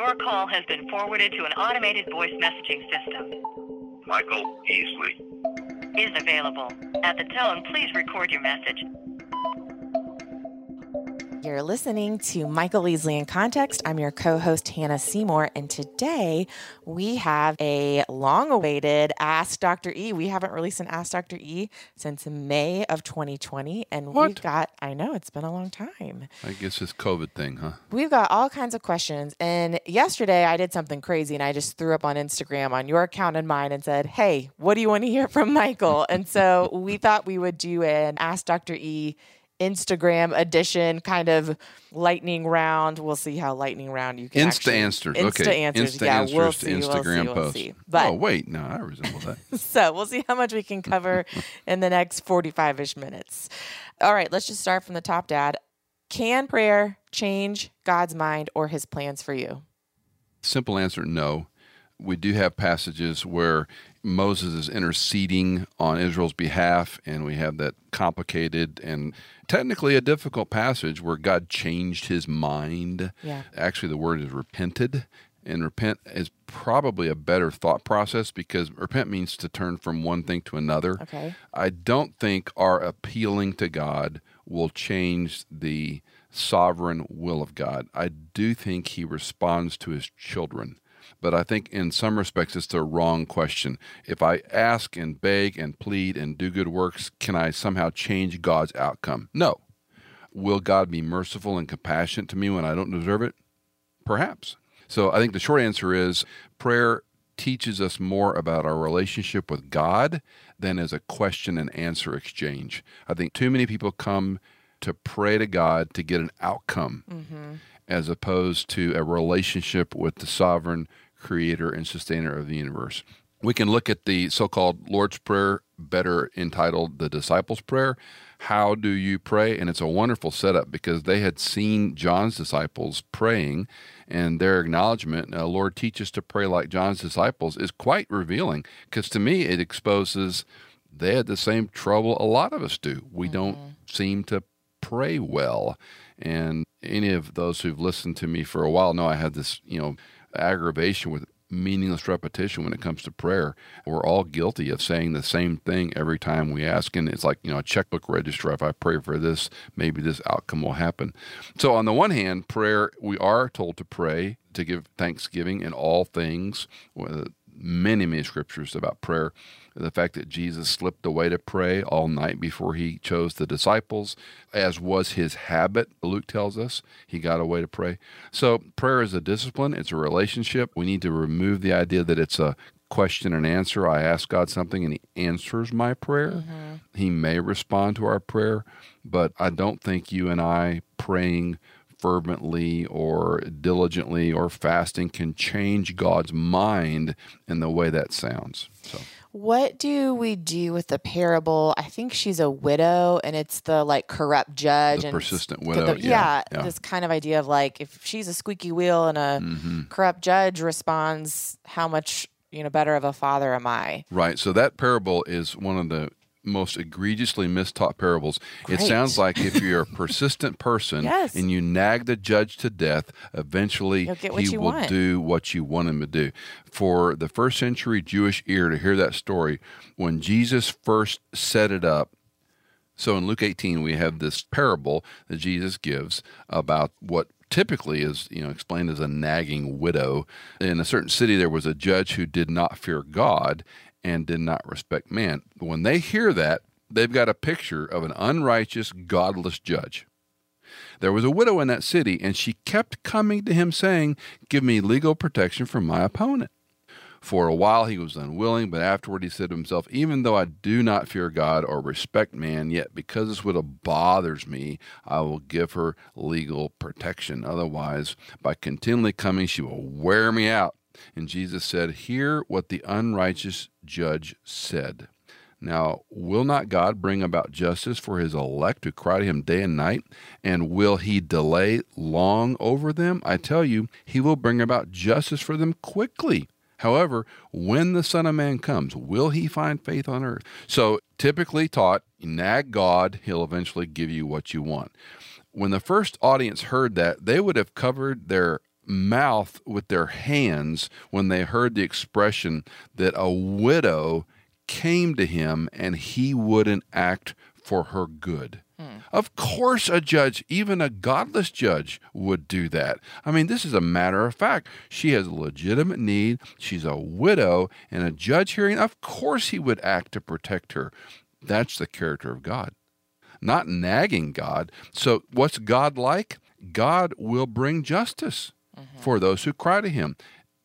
Your call has been forwarded to an automated voice messaging system. Michael Easley. Is available. At the tone, please record your message. You're listening to Michael Easley in Context. I'm your co host, Hannah Seymour, and today we have a long awaited Ask Dr. E. We haven't released an Ask Dr. E since May of 2020, and What? we've got, I know, it's been a long time. I guess this COVID thing, huh? We've got all kinds of questions. And yesterday I did something crazy and I just threw up on Instagram on your account and mine and said, Hey, what do you want to hear from Michael? and so we thought we would do an Ask Dr. E Instagram edition kind of lightning round. We'll see how lightning round you can Insta actually- answers. Insta okay. answers. Insta yeah, answers we'll to see, we'll Instagram see, we'll posts. see. But oh wait, no, I resemble that. so we'll see how much we can cover in the next 45 ish minutes. All right, let's just start from the top, Dad. Can prayer change God's mind or his plans for you? Simple answer: No. We do have passages where Moses is interceding on Israel's behalf, and we have that complicated and technically a difficult passage where God changed his mind. Yeah. Actually, the word is repented. And repent is probably a better thought process because repent means to turn from one thing to another. Okay. I don't think our appealing to God will change the sovereign will of God. I do think He responds to His children. But I think in some respects it's the wrong question. If I ask and beg and plead and do good works, can I somehow change God's outcome? No. Will God be merciful and compassionate to me when I don't deserve it? Perhaps. So I think the short answer is prayer teaches us more about our relationship with God than as a question and answer exchange. I think too many people come to pray to God to get an outcome mm-hmm. as opposed to a relationship with the sovereign creator and sustainer of the universe. We can look at the so called Lord's Prayer, better entitled the Disciples' Prayer. How do you pray? And it's a wonderful setup because they had seen John's disciples praying, and their acknowledgement, uh, Lord, teach us to pray like John's disciples, is quite revealing because to me it exposes they had the same trouble a lot of us do. We don't seem to pray well. And any of those who've listened to me for a while know I had this, you know, aggravation with meaningless repetition when it comes to prayer. We're all guilty of saying the same thing every time we ask. And it's like, you know, a checkbook register. If I pray for this, maybe this outcome will happen. So, on the one hand, prayer, we are told to pray, to give thanksgiving in all things. Many, many scriptures about prayer. The fact that Jesus slipped away to pray all night before he chose the disciples, as was his habit, Luke tells us. He got away to pray. So, prayer is a discipline, it's a relationship. We need to remove the idea that it's a question and answer. I ask God something and he answers my prayer. Mm-hmm. He may respond to our prayer, but I don't think you and I praying fervently or diligently or fasting can change God's mind in the way that sounds. So What do we do with the parable? I think she's a widow, and it's the like corrupt judge The and persistent widow, the- yeah, yeah, yeah. this kind of idea of like if she's a squeaky wheel and a Mm-hmm. corrupt judge responds, how much you know better of a father am I? Right. So that parable is one of the most egregiously mistaught parables. It sounds like if you're a persistent person Yes. and you nag the judge to death, eventually You'll get what he will want. do what you want him to do. For the first century Jewish ear to hear that story, when Jesus first set it up, so in Luke 18, we have this parable that Jesus gives about what typically is you know explained as a nagging widow. In a certain city, there was a judge who did not fear God and did not respect man. When they hear that, they've got a picture of an unrighteous, godless judge. There was a widow in that city, and she kept coming to him saying, Give me legal protection from my opponent. For a while he was unwilling, but afterward he said to himself, Even though I do not fear God or respect man, yet because this widow bothers me, I will give her legal protection. Otherwise, by continually coming, she will wear me out. And Jesus said, Hear what the unrighteous judge said. Now, will not God bring about justice for his elect who cry to him day and night? And will he delay long over them? I tell you, he will bring about justice for them quickly. However, when the Son of Man comes, will he find faith on earth? So, typically taught, nag God, he'll eventually give you what you want. When the first audience heard that, they would have covered their mouth with their hands when they heard the expression that a widow came to him and he wouldn't act for her good. Hmm. Of course, a judge, even a godless judge, would do that. I mean, this is a matter of fact. She has a legitimate need. She's a widow, and a judge hearing, of course, he would act to protect her. That's the character of God, not nagging God. So, what's God like? God will bring justice Mm-hmm. for those who cry to him.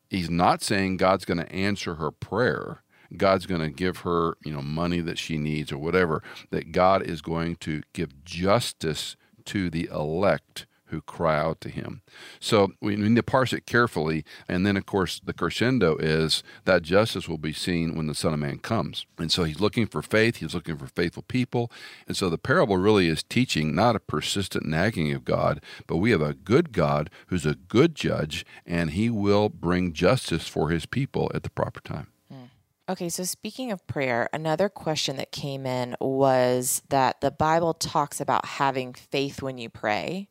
He's not saying God's going to answer her prayer. God's going to give her, you know, money that she needs or whatever. That God is going to give justice to the elect who cry out to him. So we need to parse it carefully. And then, of course, the crescendo is that justice will be seen when the Son of Man comes. And so he's looking for faith, he's looking for faithful people. And so the parable really is teaching not a persistent nagging of God, but we have a good God who's a good judge, and he will bring justice for his people at the proper time. Hmm. Okay, so speaking of prayer, another question that came in was that the Bible talks about having faith when you pray.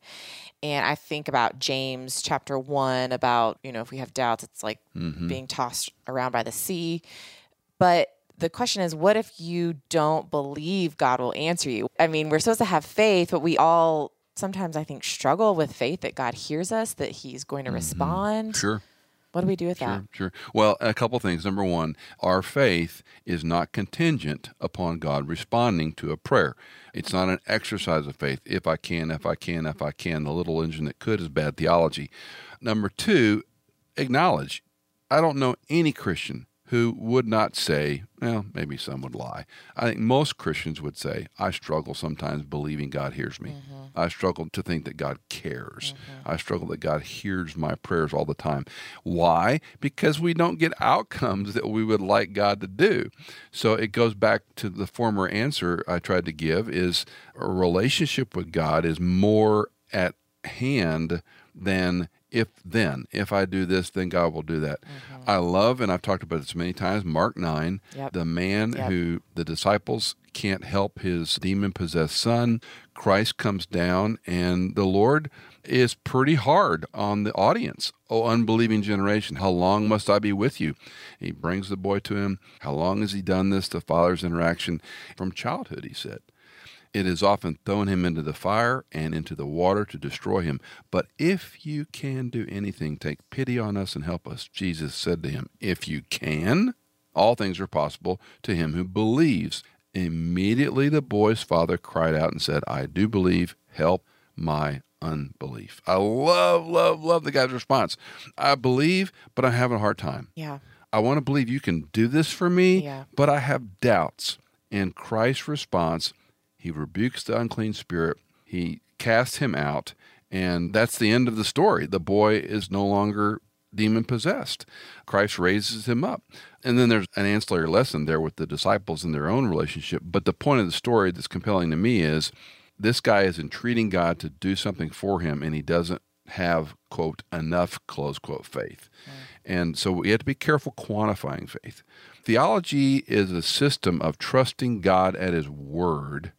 And I think about James chapter 1 about, you know, if we have doubts, it's like mm-hmm. being tossed around by the sea. But the question is, what if you don't believe God will answer you? I mean, we're supposed to have faith, but we all sometimes, I think, struggle with faith that God hears us, that He's going to mm-hmm. respond. Sure. What do we do with that? Sure, sure. Well, a couple things. Number one, our faith is not contingent upon God responding to a prayer. It's not an exercise of faith. If I can, if I can, if I can. The little engine that could is bad theology. Number two, acknowledge. I don't know any Christian who would not say, well, maybe some would lie. I think most Christians would say, I struggle sometimes believing God hears me. Mm-hmm. I struggle to think that God cares. Mm-hmm. I struggle that God hears my prayers all the time. Why? Because we don't get outcomes that we would like God to do. So it goes back to the former answer I tried to give is a relationship with God is more at hand than if then if i do this then god will do that. Mm-hmm. I love and i've talked about this many times mark 9 Yep. the man Yep. who the disciples can't help his demon possessed son. Christ comes down and the lord is pretty hard on the audience. Oh unbelieving generation how long must i be with you? He brings the boy to him. How long has he done this the father's interaction? From childhood he said it has often thrown him into the fire and into the water to destroy him. But if you can do anything, take pity on us and help us. Jesus said to him, If you can, all things are possible to him who believes. Immediately the boy's father cried out and said, I do believe, help my unbelief. I love, love, love the guy's response. I believe, but I'm having a hard time. Yeah. I want to believe you can do this for me, Yeah. but I have doubts. And Christ's response, he rebukes the unclean spirit, he casts him out, and that's the end of the story. The boy is no longer demon possessed. Christ raises him up. And then there's an ancillary lesson there with the disciples in their own relationship. But the point of the story that's compelling to me is this guy is entreating God to do something for him, and he doesn't have, quote, enough, close quote, faith. And so we have to be careful quantifying faith. Theology is a system of trusting God at his word,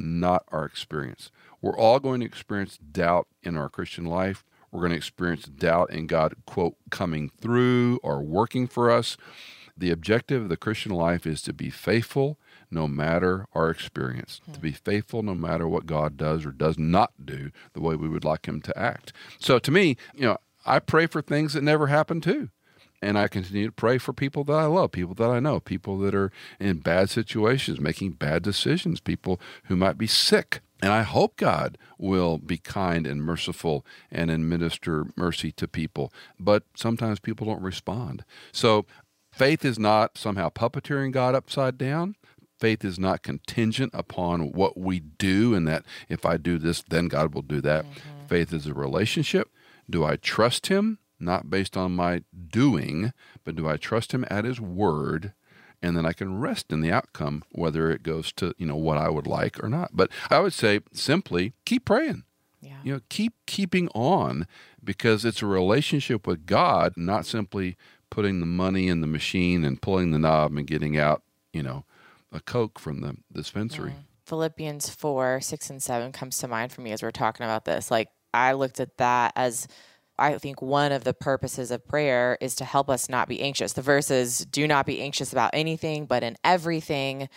not our experience. We're all going to experience doubt in our Christian life. We're going to experience doubt in God, quote, coming through or working for us. The objective of the Christian life is to be faithful no matter our experience, to be faithful no matter what God does or does not do the way we would like Him to act. So to me, you know, I pray for things that never happen too. And I continue to pray for people that I love, people that I know, people that are in bad situations, making bad decisions, people who might be sick. And I hope God will be kind and merciful and administer mercy to people. But sometimes people don't respond. So faith is not somehow puppeteering God upside down. Faith is not contingent upon what we do, and that if I do this, then God will do that. Mm-hmm. Faith is a relationship. Do I trust Him? Not based on my doing, but do I trust Him at His word? And then I can rest in the outcome, whether it goes to you know what I would like or not. But I would say simply keep praying. Yeah. You know, keep keeping on because it's a relationship with God, not simply putting the money in the machine and pulling the knob and getting out, you know, a Coke from the dispensary. Philippians 4, 6, and 7 comes to mind for me as we're talking about this. Like, I looked at that as I think one of the purposes of prayer is to help us not be anxious. The verse is do not be anxious about anything, but in everything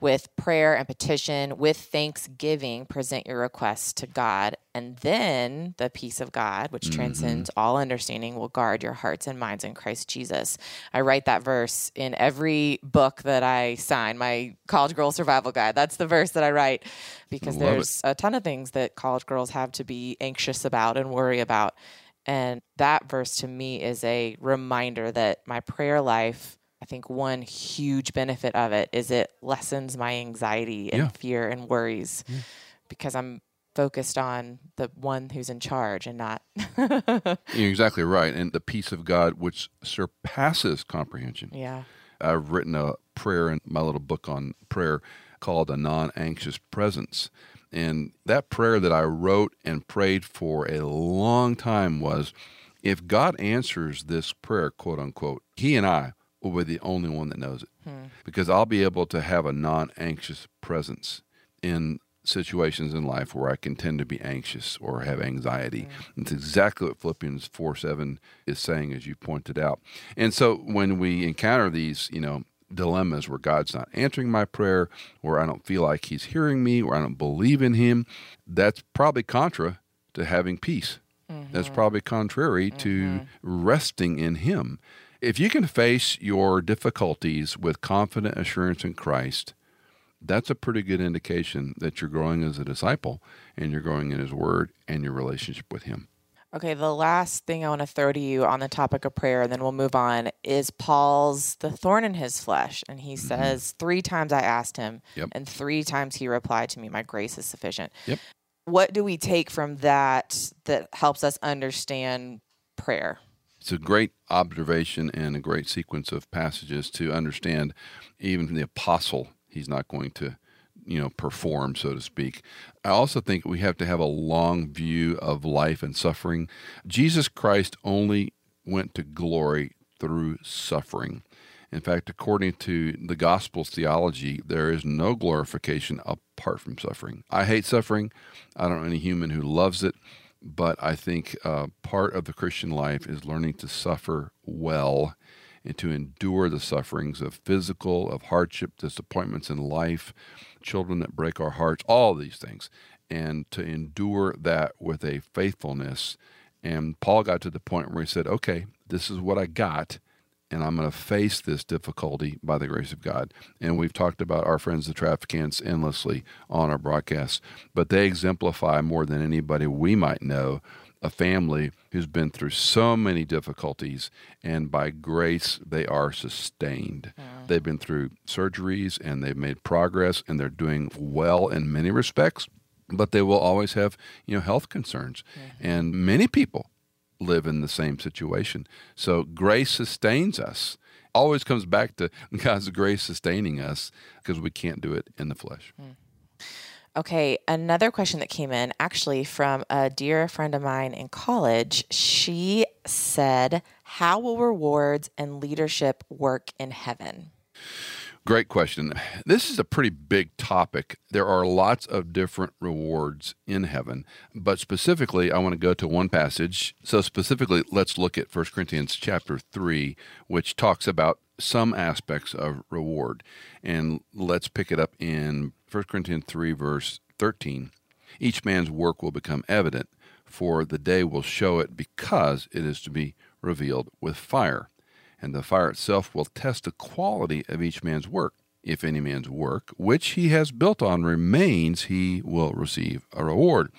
with prayer and petition, with thanksgiving, present your requests to God. And then the peace of God, which mm-hmm. transcends all understanding, will guard your hearts and minds in Christ Jesus. I write that verse in every book that I sign, my College Girl Survival Guide. That's the verse that I write because Love it. there's a ton of things that college girls have to be anxious about and worry about. And that verse to me is a reminder that my prayer life, I think one huge benefit of it is it lessens my anxiety and Yeah. fear and worries because I'm focused on the one who's in charge and not. You're exactly right. And the peace of God, which surpasses comprehension. yeah. I've written a prayer in my little book on prayer called A Non Anxious Presence. And that prayer that I wrote and prayed for a long time was if God answers this prayer, quote unquote, He and I will be the only one that knows it. Hmm. Because I'll be able to have a non anxious presence in situations in life where I can tend to be anxious or have anxiety. Hmm. It's exactly what Philippians 4 7 is saying, as you pointed out. And so when we encounter these, you know, dilemmas where God's not answering my prayer, where I don't feel like He's hearing me, or I don't believe in Him, that's probably contra to having peace. That's mm-hmm. probably contrary to mm-hmm. resting in Him. If you can face your difficulties with confident assurance in Christ, that's a pretty good indication that you're growing as a disciple and you're growing in His Word and your relationship with Him. Okay, the last thing I want to throw to you on the topic of prayer, and then we'll move on, is Paul's the thorn in his flesh. And he mm-hmm. says, Three times I asked him, Yep. and three times he replied to me, My grace is sufficient. Yep. What do we take from that that helps us understand prayer? It's a great observation and a great sequence of passages to understand even from the apostle he's not going to you know perform so to speak. I also think we have to have a long view of life and suffering. Jesus christ only went to glory through suffering. In fact according to the gospel's theology there is no glorification apart from suffering. I hate suffering. I don't know any human who loves it but I think uh, part of the Christian life is learning to suffer well and to endure the sufferings of physical, of hardship, disappointments in life, children that break our hearts, all these things, and to endure that with a faithfulness. And Paul got to the point where he said, Okay, this is what I got and I'm going to face this difficulty by the grace of God. And we've talked about our friends, the trafficants, endlessly on our broadcasts, but they exemplify more than anybody we might know a family who's been through so many difficulties, and by grace, they are sustained. Hmm. They've been through surgeries and they've made progress, and they're doing well in many respects. But they will always have, you know, health concerns, mm-hmm. and many people live in the same situation. So grace sustains us. Always comes back to God's grace sustaining us because we can't do it in the flesh. Hmm. Okay, another question that came in actually from a dear friend of mine in college. She said, How will rewards and leadership work in heaven? Great question. This is a pretty big topic. There are lots of different rewards in heaven, but specifically, I want to go to one passage. So, specifically, let's look at 1 Corinthians chapter 3, which talks about some aspects of reward. And let's pick it up in 1 Corinthians 3, verse 13. Each man's work will become evident, for the day will show it because it is to be revealed with fire and the fire itself will test the quality of each man's work. If any man's work, which he has built on, remains, he will receive a reward.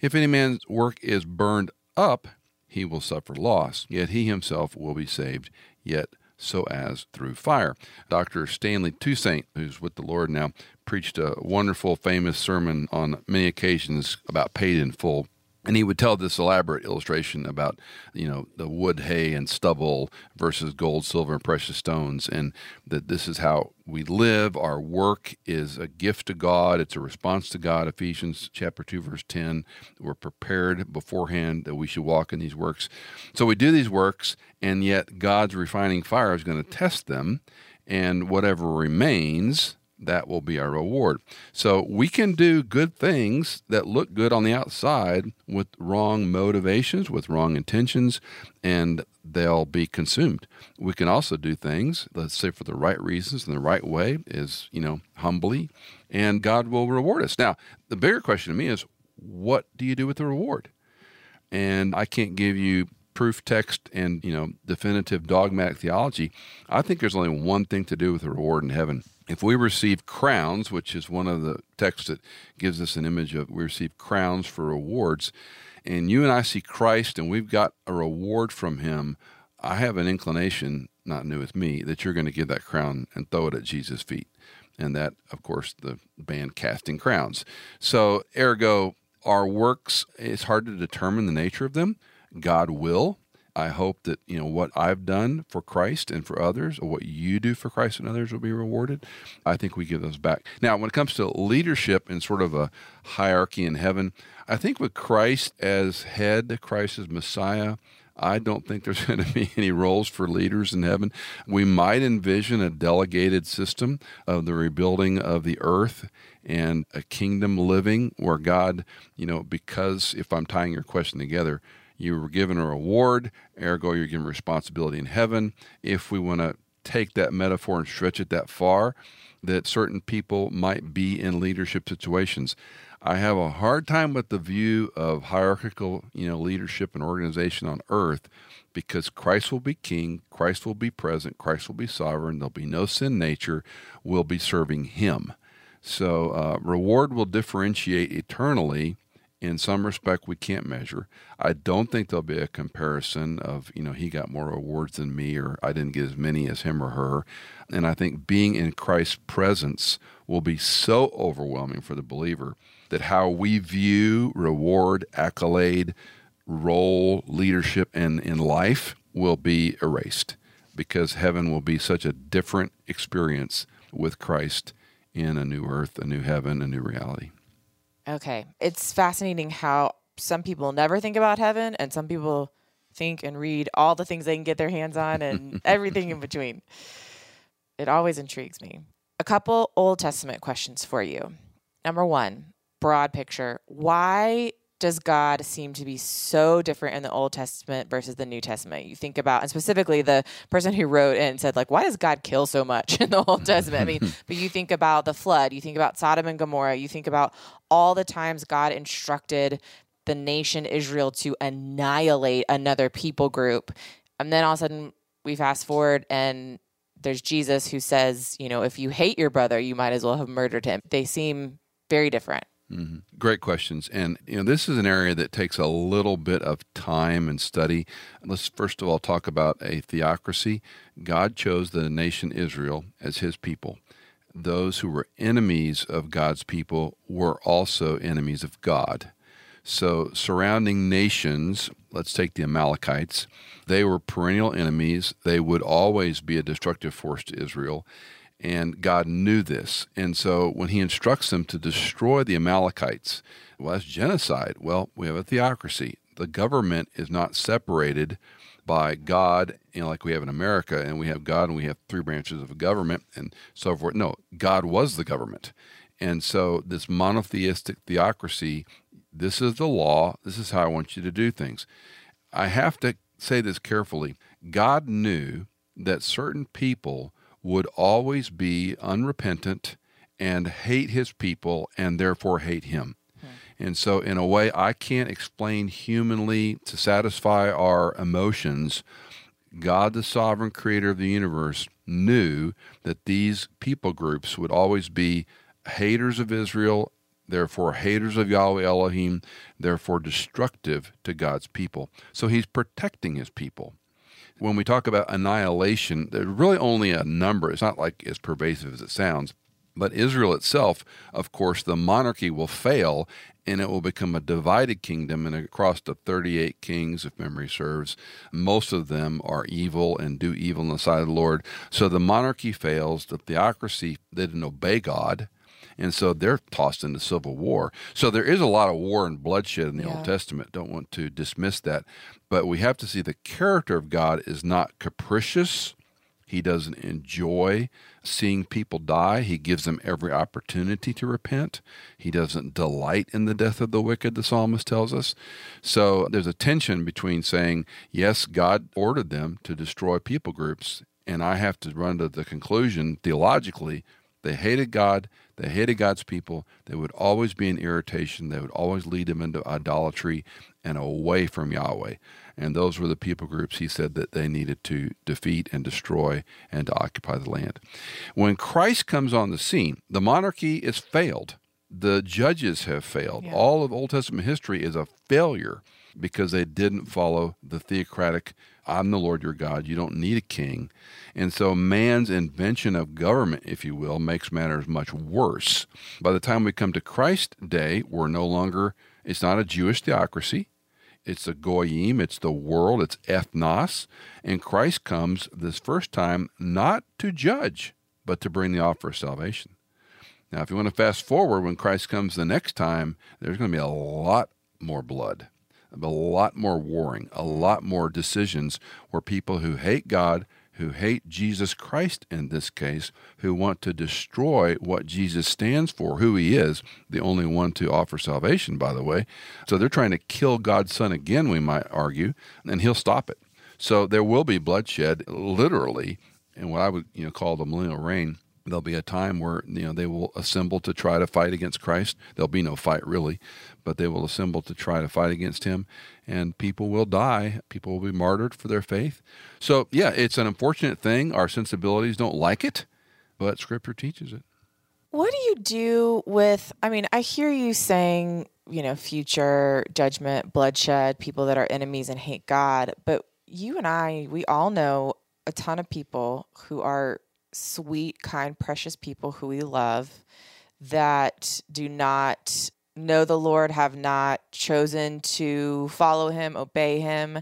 If any man's work is burned up, he will suffer loss, yet he himself will be saved, yet so as through fire. Dr. Stanley Toussaint, who's with the Lord now, preached a wonderful, famous sermon on many occasions about paid in full. And he would tell this elaborate illustration about, you know, the wood, hay, and stubble versus gold, silver, and precious stones, and that this is how we live. Our work is a gift to God. It's a response to God. Ephesians chapter two, verse ten. We're prepared beforehand that we should walk in these works. So we do these works, and yet God's refining fire is going to test them, and whatever remains that will be our reward. So we can do good things that look good on the outside with wrong motivations, with wrong intentions, and they'll be consumed. We can also do things, let's say for the right reasons in the right way, is, you know, humbly, and God will reward us. Now, the bigger question to me is what do you do with the reward? And I can't give you proof text and you know definitive dogmatic theology i think there's only one thing to do with the reward in heaven. If we receive crowns which is one of the texts that gives us an image of we receive crowns for rewards and you and i see christ and we've got a reward from him i have an inclination not new with me that you're going to give that crown and throw it at jesus feet. And that of course the band casting crowns. So ergo our works it's hard to determine the nature of them God will. I hope that you know what I've done for Christ and for others, or what you do for Christ and others, will be rewarded. I think we give those back. Now, when it comes to leadership and sort of a hierarchy in heaven, I think with Christ as head, Christ as Messiah, I don't think there's going to be any roles for leaders in heaven. We might envision a delegated system of the rebuilding of the earth and a kingdom living where God, you know, because if I'm tying your question together, you were given a reward, ergo, you're given responsibility in heaven. If we want to take that metaphor and stretch it that far, that certain people might be in leadership situations. I have a hard time with the view of hierarchical, you know, leadership and organization on earth because Christ will be king, Christ will be present, Christ will be sovereign, there'll be no sin nature, we'll be serving him. So uh, reward will differentiate eternally in some respect we can't measure. I don't think there'll be a comparison of, you know, he got more awards than me or I didn't get as many as him or her. And I think being in Christ's presence will be so overwhelming for the believer that how we view reward, accolade, role, leadership and in life will be erased because heaven will be such a different experience with Christ in a new earth, a new heaven, a new reality. Okay. It's fascinating how some people never think about heaven and some people think and read all the things they can get their hands on and everything in between. It always intrigues me. A couple Old Testament questions for you. Number one, broad picture. Why does God seem to be so different in the Old Testament versus the New Testament? You think about, and specifically the person who wrote and said, like, why does God kill so much in the Old Testament? I mean, but you think about the flood, you think about Sodom and Gomorrah, you think about all the times God instructed the nation Israel to annihilate another people group. And then all of a sudden we fast forward and there's Jesus who says, you know, if you hate your brother, you might as well have murdered him. They seem very different. Mm-hmm. Great questions. And, you know, this is an area that takes a little bit of time and study. Let's first of all talk about a theocracy. God chose the nation Israel as his people. Those who were enemies of God's people were also enemies of God. So, surrounding nations, let's take the Amalekites, they were perennial enemies. They would always be a destructive force to Israel. And God knew this. And so when he instructs them to destroy the Amalekites, well, that's genocide. Well, we have a theocracy. The government is not separated by God, you know, like we have in America, and we have God and we have three branches of government and so forth. No, God was the government. And so this monotheistic theocracy, this is the law. This is how I want you to do things. I have to say this carefully. God knew that certain people would always be unrepentant and hate his people and therefore hate him. Hmm. And so, in a way, I can't explain humanly to satisfy our emotions. God, the sovereign creator of the universe, knew that these people groups would always be haters of Israel, therefore haters of Yahweh Elohim, therefore destructive to God's people. So he's protecting his people when we talk about annihilation, there's really only a number. It's not like as pervasive as it sounds. But Israel itself, of course, the monarchy will fail and it will become a divided kingdom and across the 38 kings, if memory serves. Most of them are evil and do evil in the sight of the Lord. So the monarchy fails, the theocracy they didn't obey God and so they're tossed into civil war. So there is a lot of war and bloodshed in the yeah. Old Testament. Don't want to dismiss that, but we have to see the character of God is not capricious. He doesn't enjoy seeing people die. He gives them every opportunity to repent. He doesn't delight in the death of the wicked, the psalmist tells us. So there's a tension between saying, yes, God ordered them to destroy people groups, and I have to run to the conclusion theologically they hated God. They hated God's people. They would always be in irritation. They would always lead them into idolatry and away from Yahweh. And those were the people groups he said that they needed to defeat and destroy and to occupy the land. When Christ comes on the scene, the monarchy is failed. The judges have failed. Yeah. All of Old Testament history is a failure because they didn't follow the theocratic I'm the Lord your God. You don't need a king. And so man's invention of government, if you will, makes matters much worse. By the time we come to Christ's Day, we're no longer, it's not a Jewish theocracy. It's the goyim, it's the world, it's ethnos. And Christ comes this first time not to judge, but to bring the offer of salvation. Now, if you want to fast forward, when Christ comes the next time, there's going to be a lot more blood a lot more warring, a lot more decisions where people who hate God, who hate Jesus Christ in this case, who want to destroy what Jesus stands for, who he is, the only one to offer salvation, by the way. So they're trying to kill God's Son again, we might argue, and he'll stop it. So there will be bloodshed, literally, in what I would you know call the millennial reign there'll be a time where you know they will assemble to try to fight against Christ. There'll be no fight really, but they will assemble to try to fight against him, and people will die. People will be martyred for their faith. So yeah, it's an unfortunate thing. Our sensibilities don't like it, but Scripture teaches it. What do you do with? I mean, I hear you saying, you know, future judgment, bloodshed, people that are enemies and hate God, but you and I, we all know a ton of people who are sweet, kind, precious people who we love that do not know the Lord, have not chosen to follow him, obey him,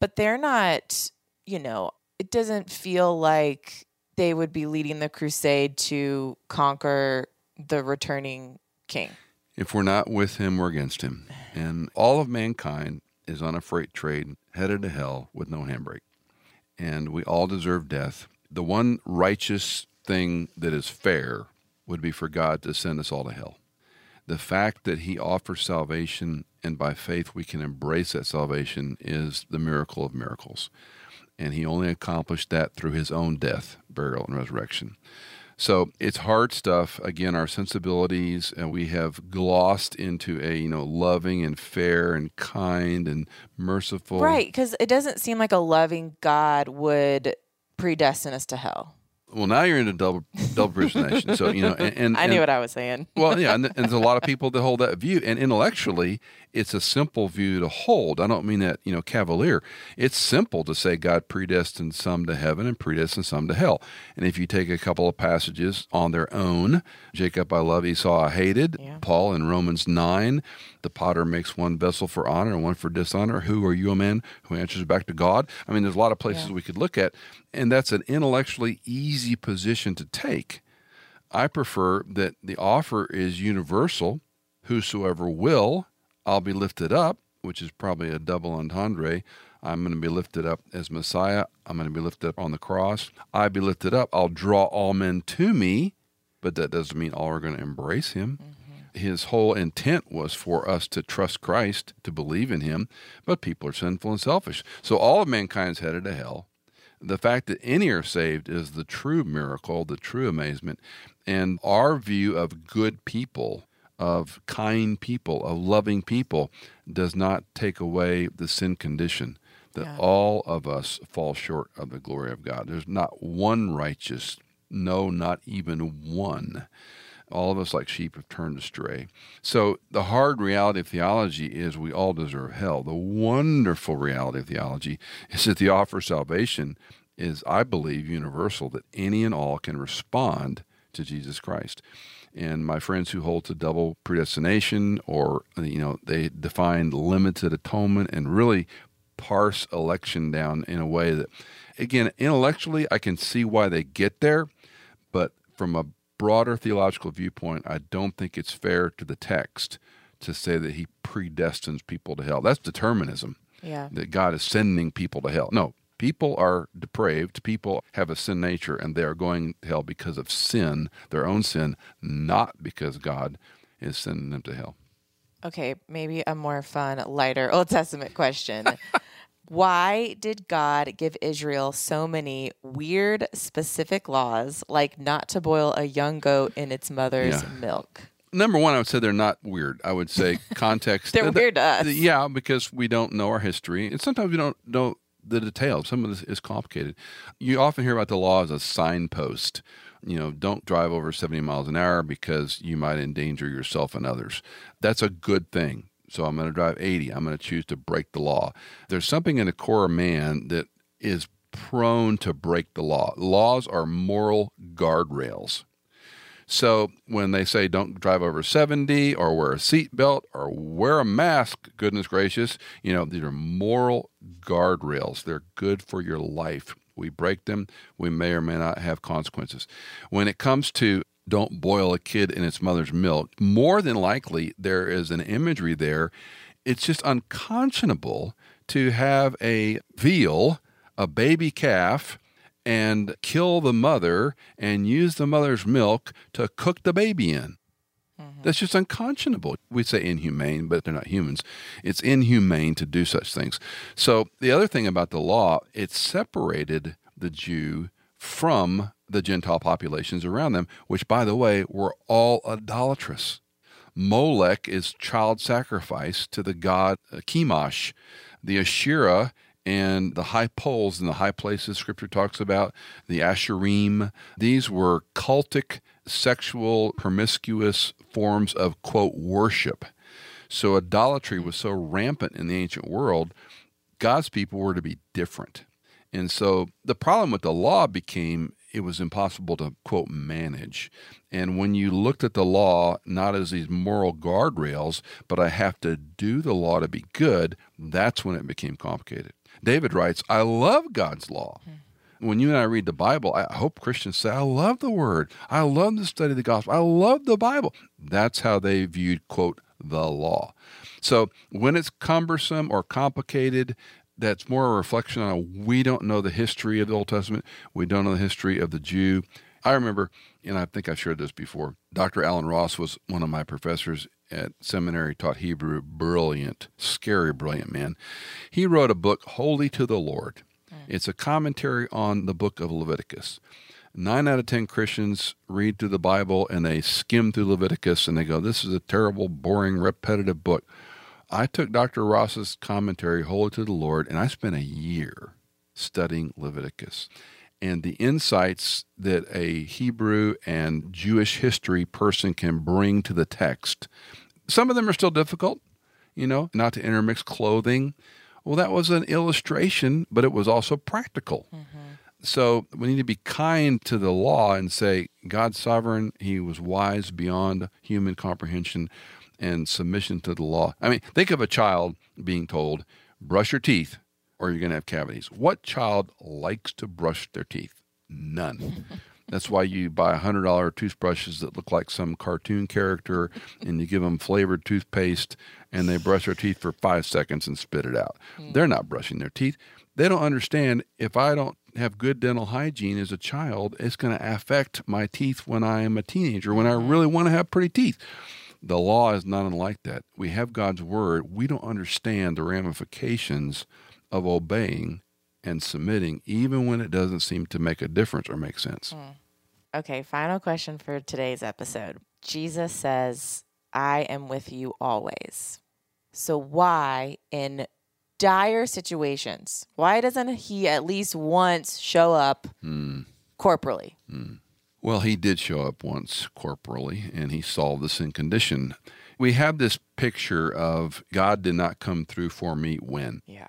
but they're not, you know, it doesn't feel like they would be leading the crusade to conquer the returning king. If we're not with him, we're against him. And all of mankind is on a freight train headed to hell with no handbrake. And we all deserve death the one righteous thing that is fair would be for God to send us all to hell. The fact that He offers salvation and by faith we can embrace that salvation is the miracle of miracles. And He only accomplished that through His own death, burial, and resurrection. So it's hard stuff. Again, our sensibilities, and we have glossed into a you know loving and fair and kind and merciful. Right, because it doesn't seem like a loving God would predestine us to hell. Well, now you're into double double predestination. So you know, and, and I knew and, what I was saying. well, yeah, and, and there's a lot of people that hold that view, and intellectually, it's a simple view to hold. I don't mean that you know cavalier. It's simple to say God predestined some to heaven and predestined some to hell. And if you take a couple of passages on their own, Jacob I love, Esau I hated. Yeah. Paul in Romans nine, the potter makes one vessel for honor and one for dishonor. Who are you, a man who answers back to God? I mean, there's a lot of places Yeah. we could look at, and that's an intellectually easy position to take. I prefer that the offer is universal. Whosoever will, I'll be lifted up, which is probably a double entendre. I'm going to be lifted up as Messiah. I'm going to be lifted up on the cross. I'll be lifted up. I'll draw all men to me, but that doesn't mean all are going to embrace him. Mm-hmm. His whole intent was for us to trust Christ, to believe in him, but people are sinful and selfish. So all of mankind is headed to hell the fact that any are saved is the true miracle, the true amazement. And our view of good people, of kind people, of loving people, does not take away the sin condition that Yeah. all of us fall short of the glory of God. There's not one righteous, no, not even one. All of us, like sheep, have turned astray. So, the hard reality of theology is we all deserve hell. The wonderful reality of theology is that the offer of salvation is, I believe, universal, that any and all can respond to Jesus Christ. And my friends who hold to double predestination or, you know, they define limited atonement and really parse election down in a way that, again, intellectually, I can see why they get there, but from a broader theological viewpoint, I don't think it's fair to the text to say that he predestines people to hell. That's determinism, Yeah. that God is sending people to hell. No, People are depraved. People have a sin nature, and they are going to hell because of sin, their own sin, not because God is sending them to hell. Okay, maybe a more fun, lighter Old Testament question. Why did God give Israel so many weird, specific laws, like not to boil a young goat in its mother's Yeah. milk? Number one, I would say they're not weird. I would say context. They're weird to us. Yeah, because we don't know our history, and sometimes we don't know the details. Some of this is complicated. You often hear about the law as a signpost. You know, don't drive over 70 miles an hour because you might endanger yourself and others. That's a good thing. So I'm going to drive 80. I'm going to choose to break the law. There's something in the core of man that is prone to break the law. Laws are moral guardrails. So when they say don't drive over 70 or wear a seatbelt or wear a mask, goodness gracious, you know, these are moral guardrails. They're good for your life. We break them, we may or may not have consequences. When it comes to don't boil a kid in its mother's milk, more than likely there is an imagery there. It's just unconscionable to have a veal, a baby calf, and kill the mother and use the mother's milk to cook the baby in. That's just unconscionable. We say inhumane, but they're not humans. It's inhumane to do such things. So, the other thing about the law, it separated the Jew from the Gentile populations around them, which, by the way, were all idolatrous. Molech is child sacrifice to the god Chemosh. The Asherah and the high poles and the high places scripture talks about, the Asherim, these were cultic, sexual, promiscuous forms of, quote, worship. So idolatry was so rampant in the ancient world, God's people were to be different. And so the problem with the law became it was impossible to, quote, manage. And when you looked at the law not as these moral guardrails, but I have to do the law to be good, that's when it became complicated. David writes, I love God's law. Hmm. When you and I read the Bible, I hope Christians say, I love the word. I love to study of the gospel. I love the Bible. That's how they viewed, quote, the law. So when it's cumbersome or complicated, that's more a reflection on a, we don't know the history of the Old Testament. We don't know the history of the Jew. I remember, and I think I've shared this before, Dr. Allen Ross was one of my professors at seminary, taught Hebrew, brilliant, scary, brilliant man. He wrote a book, Holy to the Lord. It's a commentary on the book of Leviticus. Nine out of 10 Christians read through the Bible and they skim through Leviticus and they go, This is a terrible, boring, repetitive book. I took Dr. Ross's commentary, Holy to the Lord, and I spent a year studying Leviticus. And the insights that a Hebrew and Jewish history person can bring to the text, some of them are still difficult, you know, not to intermix clothing. Well, that was an illustration, but it was also practical. Mm-hmm. So we need to be kind to the law and say, God's sovereign, He was wise beyond human comprehension and submission to the law. I mean, think of a child being told, brush your teeth or you're going to have cavities. What child likes to brush their teeth? None. That's why you buy $100 toothbrushes that look like some cartoon character and you give them flavored toothpaste and they brush their teeth for five seconds and spit it out. Hmm. They're not brushing their teeth. They don't understand if I don't have good dental hygiene as a child, it's going to affect my teeth when I am a teenager, when I hmm. really want to have pretty teeth. The law is not unlike that. We have God's word. We don't understand the ramifications of obeying and submitting, even when it doesn't seem to make a difference or make sense. Hmm. Okay, final question for today's episode. Jesus says, I am with you always. So, why in dire situations, why doesn't he at least once show up hmm. corporally? Hmm. Well, he did show up once corporally and he solved the sin condition. We have this picture of God did not come through for me when. Yeah.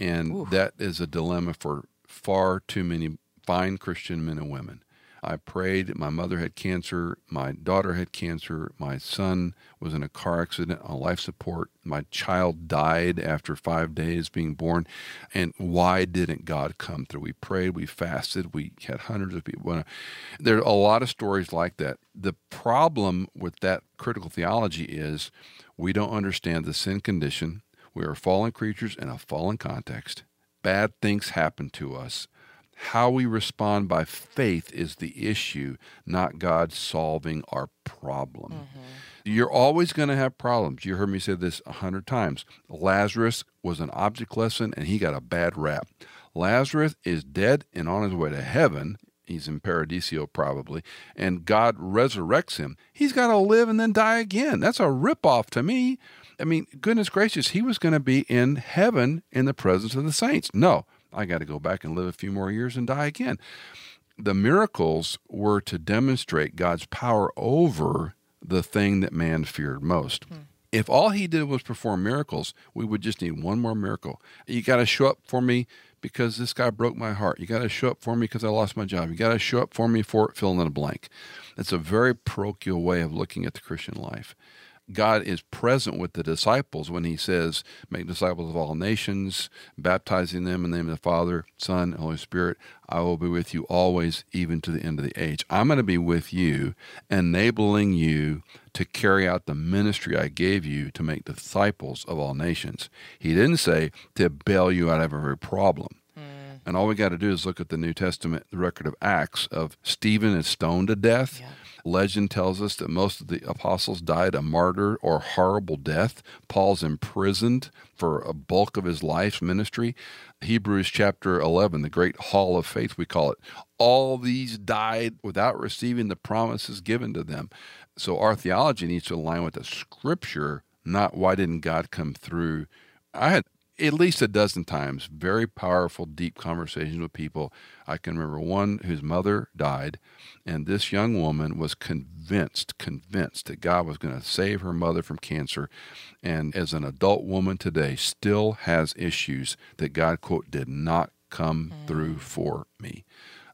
And that is a dilemma for far too many fine Christian men and women. I prayed. My mother had cancer. My daughter had cancer. My son was in a car accident on life support. My child died after five days being born. And why didn't God come through? We prayed, we fasted, we had hundreds of people. There are a lot of stories like that. The problem with that critical theology is we don't understand the sin condition. We are fallen creatures in a fallen context. bad things happen to us, how we respond by faith is the issue, not God solving our problem. Mm-hmm. You're always going to have problems. You heard me say this a hundred times. Lazarus was an object lesson and he got a bad rap. Lazarus is dead and on his way to heaven. He's in Paradiso probably, and God resurrects him. He's got to live and then die again. That's a ripoff to me. I mean, goodness gracious, he was going to be in heaven in the presence of the saints. No, I got to go back and live a few more years and die again. The miracles were to demonstrate God's power over the thing that man feared most. Hmm. If all he did was perform miracles, we would just need one more miracle. You got to show up for me because this guy broke my heart. You got to show up for me because I lost my job. You got to show up for me for filling in a blank. It's a very parochial way of looking at the Christian life. God is present with the disciples when he says, Make disciples of all nations, baptizing them in the name of the Father, Son, and Holy Spirit. I will be with you always, even to the end of the age. I'm going to be with you, enabling you to carry out the ministry I gave you to make disciples of all nations. He didn't say to bail you out of every problem. Hmm. And all we got to do is look at the New Testament, the record of Acts of Stephen is stoned to death. Legend tells us that most of the apostles died a martyr or horrible death. Paul's imprisoned for a bulk of his life's ministry. Hebrews chapter 11, the great hall of faith, we call it. All these died without receiving the promises given to them. So our theology needs to align with the scripture, not why didn't God come through. I had at least a dozen times very powerful, deep conversations with people. I can remember one whose mother died, and this young woman was convinced, convinced that God was going to save her mother from cancer. And as an adult woman today, still has issues that God, quote, did not come through mm. for me.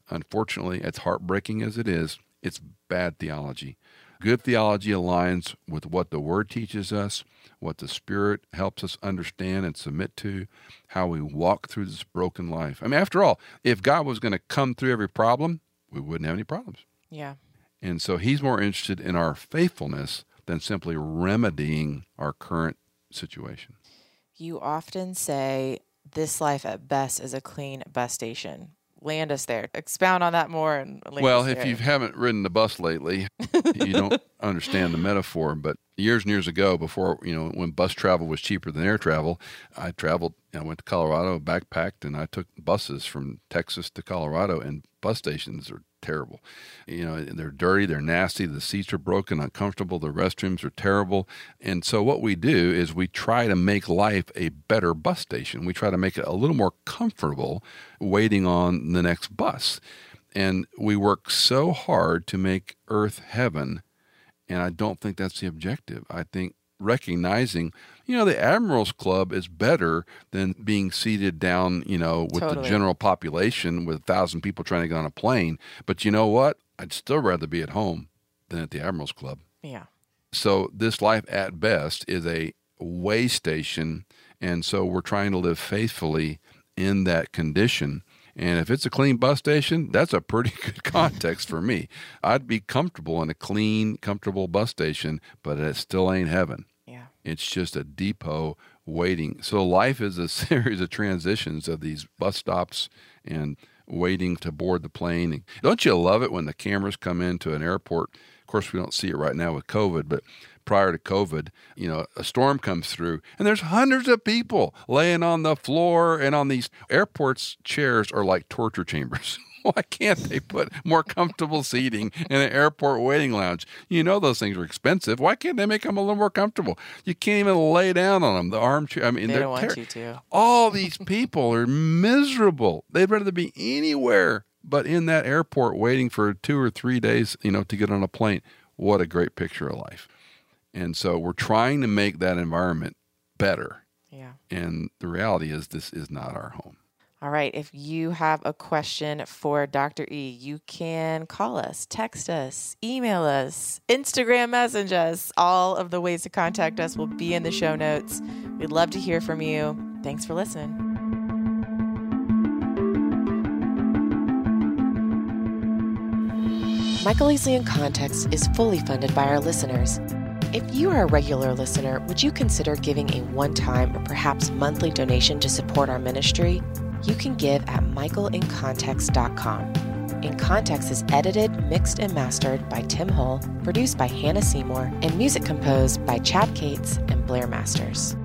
Unfortunately, as heartbreaking as it is, it's bad theology. Good theology aligns with what the Word teaches us, what the Spirit helps us understand and submit to, how we walk through this broken life. I mean, after all, if God was going to come through every problem, we wouldn't have any problems. Yeah. And so He's more interested in our faithfulness than simply remedying our current situation. You often say this life at best is a clean bus station. Land us there. Expound on that more. And Well, if there. you haven't ridden the bus lately, you don't understand the metaphor. But years and years ago, before you know, when bus travel was cheaper than air travel, I traveled. I went to Colorado, backpacked, and I took buses from Texas to Colorado. And bus stations are terrible. You know, they're dirty, they're nasty. The seats are broken, uncomfortable. The restrooms are terrible. And so, what we do is we try to make life a better bus station. We try to make it a little more comfortable waiting on the next bus. And we work so hard to make earth heaven. And I don't think that's the objective. I think recognizing, you know, the Admirals Club is better than being seated down, you know, with the general population with a thousand people trying to get on a plane. But you know what? I'd still rather be at home than at the Admirals Club. yeah. So this life at best is a way station. And so we're trying to live faithfully in that condition. And if it's a clean bus station, that's a pretty good context for me. I'd be comfortable in a clean, comfortable bus station, but it still ain't heaven. Yeah. It's just a depot waiting. So life is a series of transitions of these bus stops and waiting to board the plane. Don't you love it when the cameras come into an airport? Of course, we don't see it right now with COVID, but prior to COVID, you know, a storm comes through and there's hundreds of people laying on the floor and on these airports chairs are like torture chambers. Why can't they put more comfortable seating in an airport waiting lounge? You know those things are expensive. Why can't they make them a little more comfortable? You can't even lay down on them. The armchair. I mean, They they're don't want ter- you to. all these people are miserable. They'd rather be anywhere but in that airport waiting for two or three days, you know, to get on a plane. What a great picture of life. And so we're trying to make that environment better. Yeah. And the reality is, this is not our home. All right. If you have a question for Dr. E, you can call us, text us, email us, Instagram message us. All of the ways to contact us will be in the show notes. We'd love to hear from you. Thanks for listening. Michael Easley in Context is fully funded by our listeners. If you are a regular listener, would you consider giving a one time or perhaps monthly donation to support our ministry? you can give at michaelincontext.com. In Context is edited, mixed, and mastered by Tim Hull, produced by Hannah Seymour, and music composed by Chad Cates and Blair Masters.